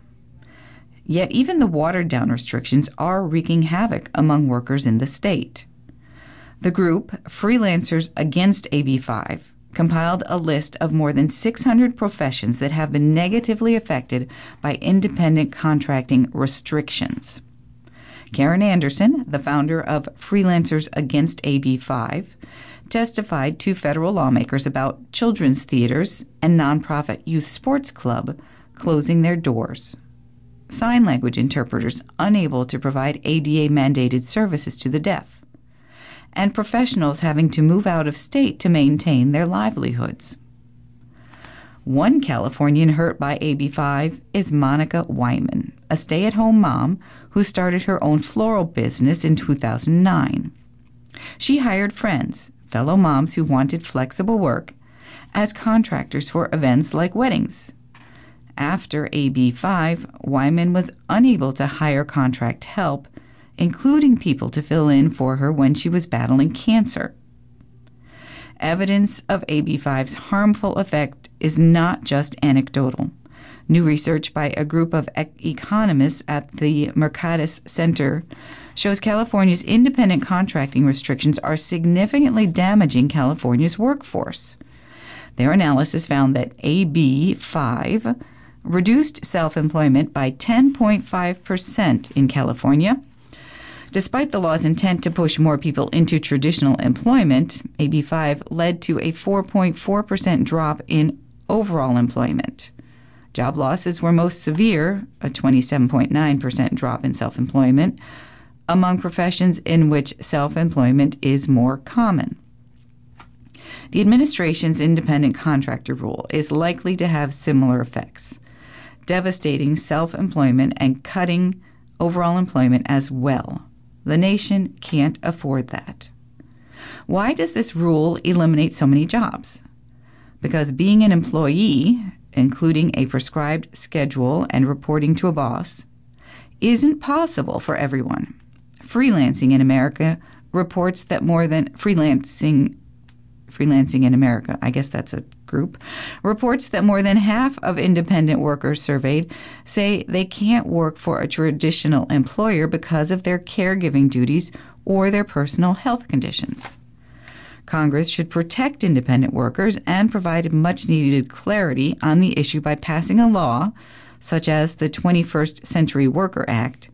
Yet, even the watered down restrictions are wreaking havoc among workers in the state. The group, Freelancers Against AB 5, compiled a list of more than 600 professions that have been negatively affected by independent contracting restrictions. Karen Anderson, the founder of Freelancers Against AB 5, testified to federal lawmakers about children's theaters and nonprofit youth sports club closing their doors. Sign language interpreters unable to provide ADA mandated services to the deaf. And professionals having to move out of state to maintain their livelihoods. One Californian hurt by AB 5 is Monica Wyman, a stay at home mom who started her own floral business in 2009. She hired friends, fellow moms who wanted flexible work, as contractors for events like weddings. After AB 5, Wyman was unable to hire contract help, including people to fill in for her when she was battling cancer. Evidence of AB 5's harmful effect is not just anecdotal. New research by a group of economists at the Mercatus Center shows California's independent contracting restrictions are significantly damaging California's workforce. Their analysis found that AB 5 reduced self employment by 10.5% in California. Despite the law's intent to push more people into traditional employment, AB 5 led to a 4.4% drop in overall employment. Job losses were most severe, a 27.9% drop in self employment, among professions in which self employment is more common. The administration's independent contractor rule is likely to have similar effects, devastating self employment and cutting overall employment as well. The nation can't afford that. Why does this rule eliminate so many jobs? Because being an employee including a prescribed schedule and reporting to a boss, isn't possible for everyone. Freelancing in America reports that more than freelancing freelancing in America, I guess that's a group, reports that more than half of independent workers surveyed say they can't work for a traditional employer because of their caregiving duties or their personal health conditions. Congress should protect independent workers and provide much needed clarity on the issue by passing a law, such as the 21st Century Worker Act,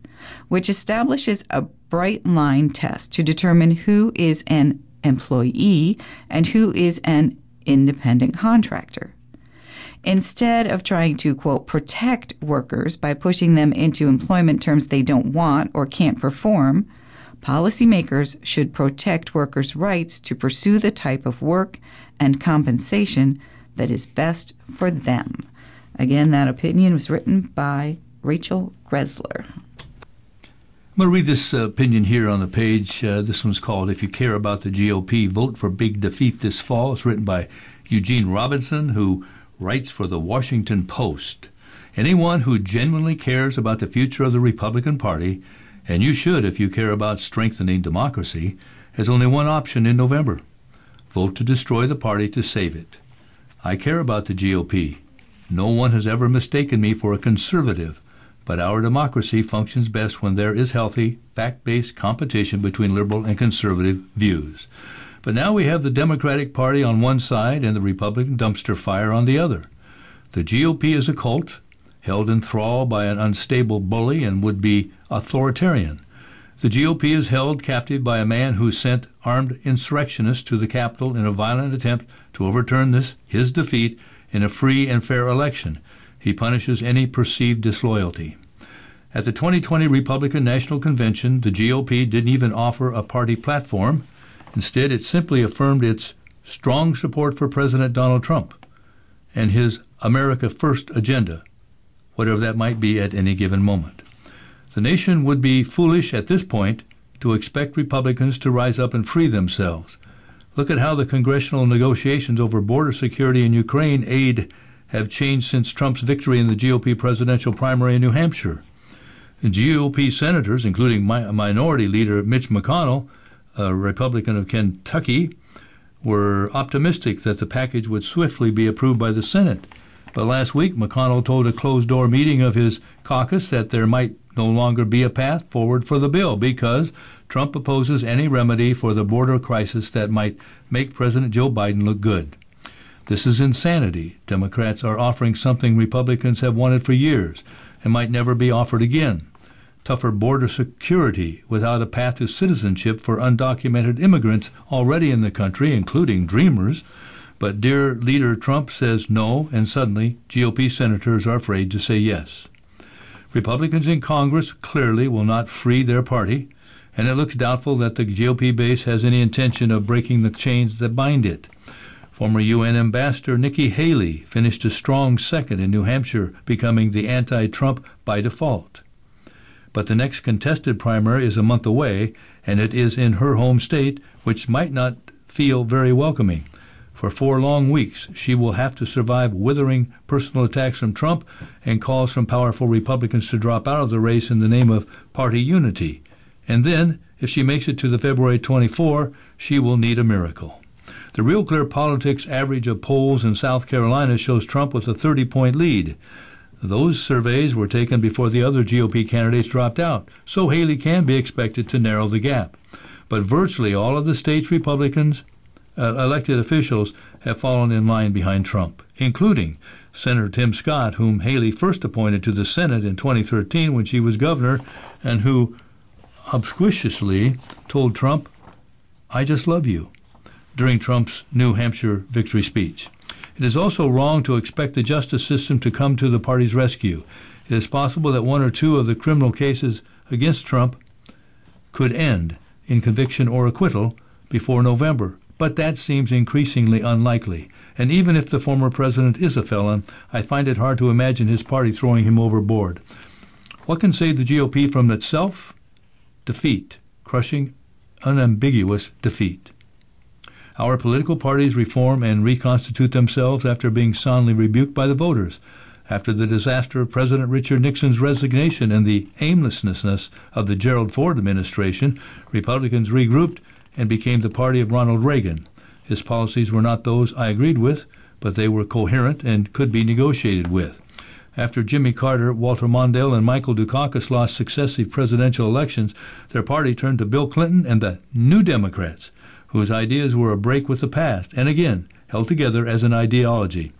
which establishes a bright line test to determine who is an employee and who is an independent contractor. Instead of trying to, quote, protect workers by pushing them into employment terms they don't want or can't perform, policymakers should protect workers' rights to pursue the type of work and compensation that is best for them. Again, that opinion was written by Rachel Greszler. I'm going to read this uh, opinion here on the page. Uh, this one's called If You Care About the GOP, Vote for Big Defeat This Fall. It's written by Eugene Robinson, who writes for the Washington Post. Anyone who genuinely cares about the future of the Republican Party, and you should if you care about strengthening democracy, has only one option in November vote to destroy the party to save it. I care about the GOP. No one has ever mistaken me for a conservative. But our democracy functions best when there is healthy, fact based competition between liberal and conservative views. But now we have the Democratic Party on one side and the Republican dumpster fire on the other. The GOP is a cult, held in thrall by an unstable bully and would be authoritarian. The GOP is held captive by a man who sent armed insurrectionists to the Capitol in a violent attempt to overturn this, his defeat, in a free and fair election. He punishes any perceived disloyalty. At the 2020 Republican National Convention, the GOP didn't even offer a party platform. Instead, it simply affirmed its strong support for President Donald Trump and his America First agenda, whatever that might be at any given moment. The nation would be foolish at this point to expect Republicans to rise up and free themselves. Look at how the congressional negotiations over border security and Ukraine aid have changed since Trump's victory in the GOP presidential primary in New Hampshire. GOP senators, including mi- Minority Leader Mitch McConnell, a Republican of Kentucky, were optimistic that the package would swiftly be approved by the Senate. But last week, McConnell told a closed door meeting of his caucus that there might no longer be a path forward for the bill because Trump opposes any remedy for the border crisis that might make President Joe Biden look good. This is insanity. Democrats are offering something Republicans have wanted for years and might never be offered again tougher border security without a path to citizenship for undocumented immigrants already in the country, including dreamers. But dear leader Trump says no, and suddenly GOP senators are afraid to say yes. Republicans in Congress clearly will not free their party, and it looks doubtful that the GOP base has any intention of breaking the chains that bind it. Former UN Ambassador Nikki Haley finished a strong second in New Hampshire, becoming the anti Trump by default. But the next contested primary is a month away, and it is in her home state, which might not feel very welcoming. For four long weeks, she will have to survive withering personal attacks from Trump and calls from powerful Republicans to drop out of the race in the name of party unity. And then, if she makes it to the February 24, she will need a miracle. The Real Clear Politics average of polls in South Carolina shows Trump with a 30 point lead. Those surveys were taken before the other GOP candidates dropped out, so Haley can be expected to narrow the gap. But virtually all of the state's Republicans, uh, elected officials, have fallen in line behind Trump, including Senator Tim Scott, whom Haley first appointed to the Senate in 2013 when she was governor, and who obsequiously told Trump, I just love you during Trump's New Hampshire victory speech. It is also wrong to expect the justice system to come to the party's rescue. It is possible that one or two of the criminal cases against Trump could end in conviction or acquittal before November, but that seems increasingly unlikely. And even if the former president is a felon, I find it hard to imagine his party throwing him overboard. What can save the GOP from itself? Defeat, crushing, unambiguous defeat. Our political parties reform and reconstitute themselves after being soundly rebuked by the voters. After the disaster of President Richard Nixon's resignation and the aimlessness of the Gerald Ford administration, Republicans regrouped and became the party of Ronald Reagan. His policies were not those I agreed with, but they were coherent and could be negotiated with. After Jimmy Carter, Walter Mondale, and Michael Dukakis lost successive presidential elections, their party turned to Bill Clinton and the New Democrats whose ideas were a break with the past, and again held together as an ideology.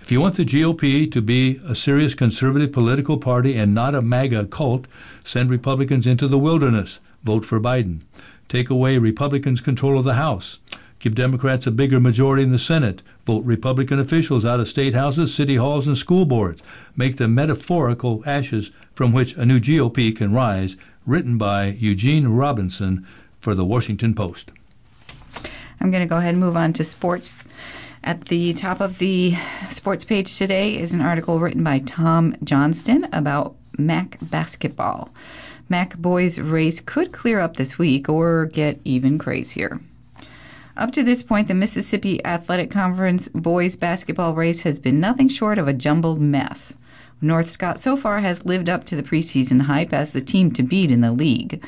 If you want the GOP to be a serious conservative political party and not a MAGA cult, send Republicans into the wilderness. Vote for Biden. Take away Republicans' control of the House. Give Democrats a bigger majority in the Senate. Vote Republican officials out of state houses, city halls, and school boards. Make them metaphorical ashes from which a new GOP can rise. Written by Eugene Robinson for the Washington Post. I'm going to go ahead and move on to sports. At the top of the sports page today is an article written by Tom Johnston about MAC basketball. MAC boys race could clear up this week or get even crazier. Up to this point, the Mississippi Athletic Conference boys basketball race has been nothing short of a jumbled mess. North Scott so far has lived up to the preseason hype as the team to beat in the league.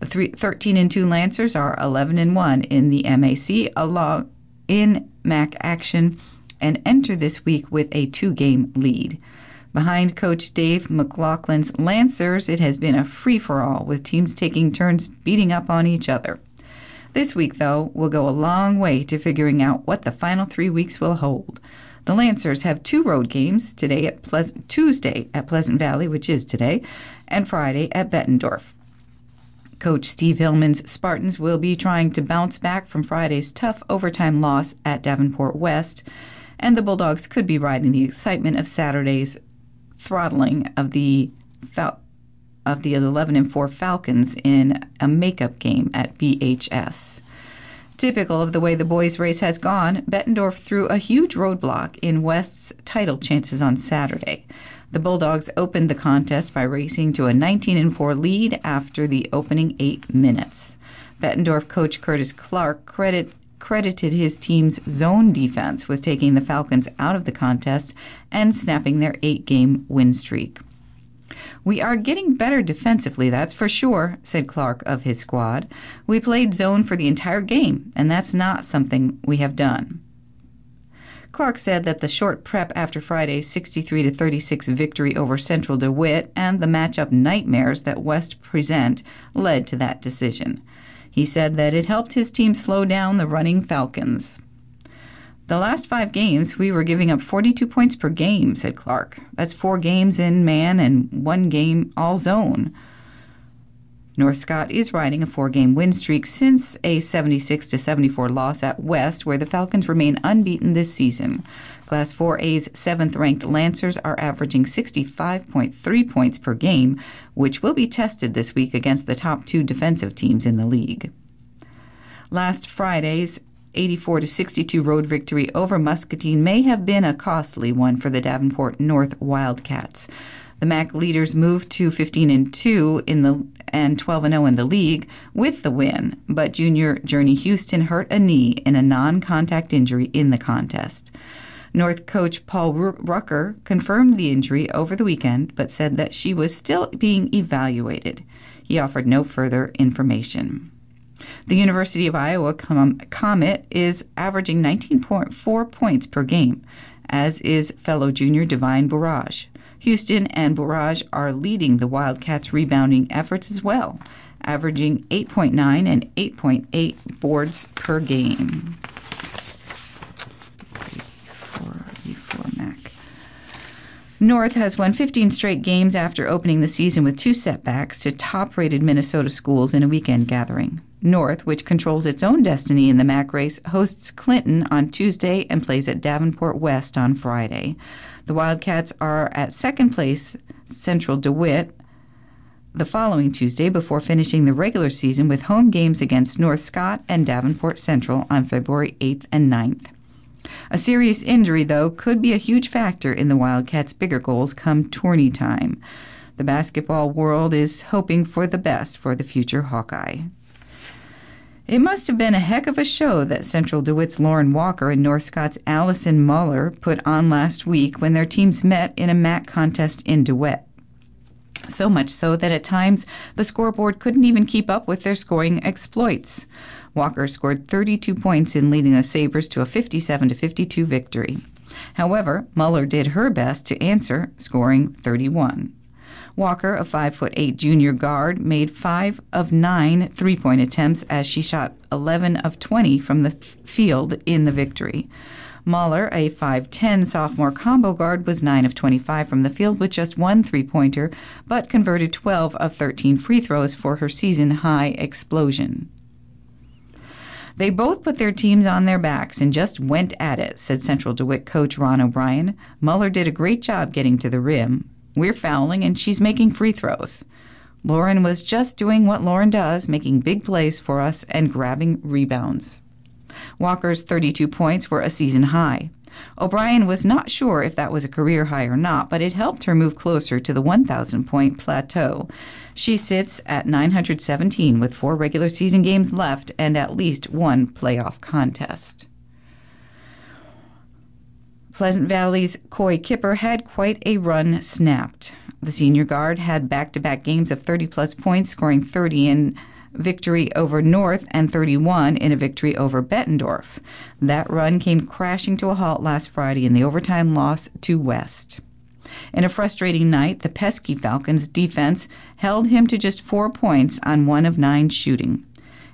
The three, 13 and 2 Lancers are 11 and 1 in the MAC along in MAC action and enter this week with a two game lead. Behind Coach Dave McLaughlin's Lancers, it has been a free for all, with teams taking turns beating up on each other. This week, though, will go a long way to figuring out what the final three weeks will hold. The Lancers have two road games today at Pleasant, Tuesday at Pleasant Valley, which is today, and Friday at Bettendorf. Coach Steve Hillman's Spartans will be trying to bounce back from Friday's tough overtime loss at Davenport West, and the Bulldogs could be riding the excitement of Saturday's throttling of the of the 11 and 4 Falcons in a makeup game at BHS. Typical of the way the boys' race has gone, Bettendorf threw a huge roadblock in West's title chances on Saturday. The Bulldogs opened the contest by racing to a 19 4 lead after the opening eight minutes. Bettendorf coach Curtis Clark credit, credited his team's zone defense with taking the Falcons out of the contest and snapping their eight game win streak. We are getting better defensively, that's for sure, said Clark of his squad. We played zone for the entire game, and that's not something we have done. Clark said that the short prep after Friday's 63 to 36 victory over Central DeWitt and the matchup nightmares that West present led to that decision. He said that it helped his team slow down the running Falcons. The last five games, we were giving up 42 points per game, said Clark. That's four games in man and one game all zone. North Scott is riding a four-game win streak since a 76 74 loss at West, where the Falcons remain unbeaten this season. Class 4A's seventh-ranked Lancers are averaging 65.3 points per game, which will be tested this week against the top two defensive teams in the league. Last Friday's 84 62 road victory over Muscatine may have been a costly one for the Davenport North Wildcats. The MAC leaders moved to 15 and 2 in the and 12 and 0 in the league with the win, but junior Journey Houston hurt a knee in a non-contact injury in the contest. North coach Paul Rucker confirmed the injury over the weekend, but said that she was still being evaluated. He offered no further information. The University of Iowa Comet is averaging 19.4 points per game, as is fellow junior Divine Bourrage. Houston and Bourrage are leading the Wildcats' rebounding efforts as well, averaging 8.9 and 8.8 boards per game. North has won 15 straight games after opening the season with two setbacks to top rated Minnesota schools in a weekend gathering. North, which controls its own destiny in the MAC race, hosts Clinton on Tuesday and plays at Davenport West on Friday. The Wildcats are at second place, Central DeWitt, the following Tuesday before finishing the regular season with home games against North Scott and Davenport Central on February 8th and 9th. A serious injury, though, could be a huge factor in the Wildcats' bigger goals come tourney time. The basketball world is hoping for the best for the future Hawkeye. It must have been a heck of a show that Central DeWitt's Lauren Walker and North Scott's Allison Muller put on last week when their teams met in a MAC contest in DeWitt. So much so that at times the scoreboard couldn't even keep up with their scoring exploits. Walker scored 32 points in leading the Sabres to a 57 52 victory. However, Muller did her best to answer, scoring 31. Walker, a 5'8 junior guard, made 5 of 9 three point attempts as she shot 11 of 20 from the field in the victory. Mahler, a 5'10 sophomore combo guard, was 9 of 25 from the field with just one three pointer, but converted 12 of 13 free throws for her season high explosion. They both put their teams on their backs and just went at it, said Central DeWitt coach Ron O'Brien. Muller did a great job getting to the rim. We're fouling and she's making free throws. Lauren was just doing what Lauren does, making big plays for us and grabbing rebounds. Walker's 32 points were a season high. O'Brien was not sure if that was a career high or not, but it helped her move closer to the 1,000 point plateau. She sits at 917 with four regular season games left and at least one playoff contest. Pleasant Valley's Coy Kipper had quite a run snapped. The senior guard had back to back games of 30 plus points, scoring 30 in victory over North and 31 in a victory over Bettendorf. That run came crashing to a halt last Friday in the overtime loss to West. In a frustrating night, the pesky Falcons defense held him to just four points on one of nine shooting.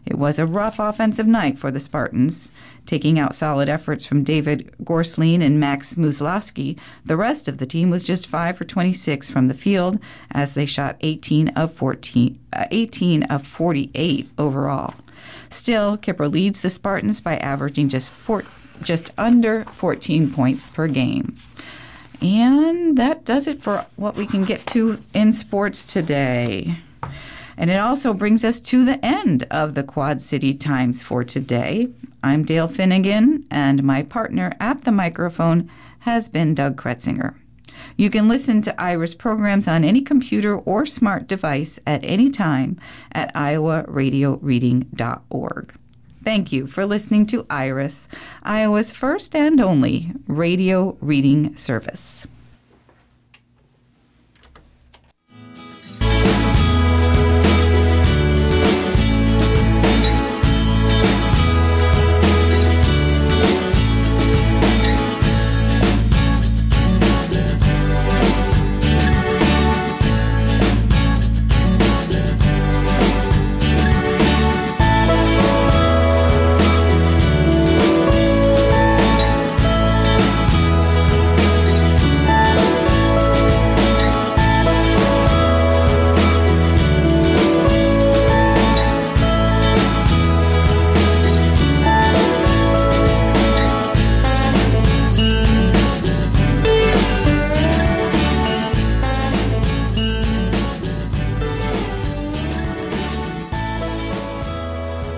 It was a rough offensive night for the Spartans. Taking out solid efforts from David Gorslein and Max Muslowski, the rest of the team was just 5 for 26 from the field as they shot 18 of 14, uh, 18 of 48 overall. Still, Kipper leads the Spartans by averaging just four, just under 14 points per game. And that does it for what we can get to in sports today. And it also brings us to the end of the Quad City Times for today. I'm Dale Finnegan, and my partner at the microphone has been Doug Kretzinger. You can listen to Iris programs on any computer or smart device at any time at iowaradioreading.org. Thank you for listening to Iris, Iowa's first and only radio reading service.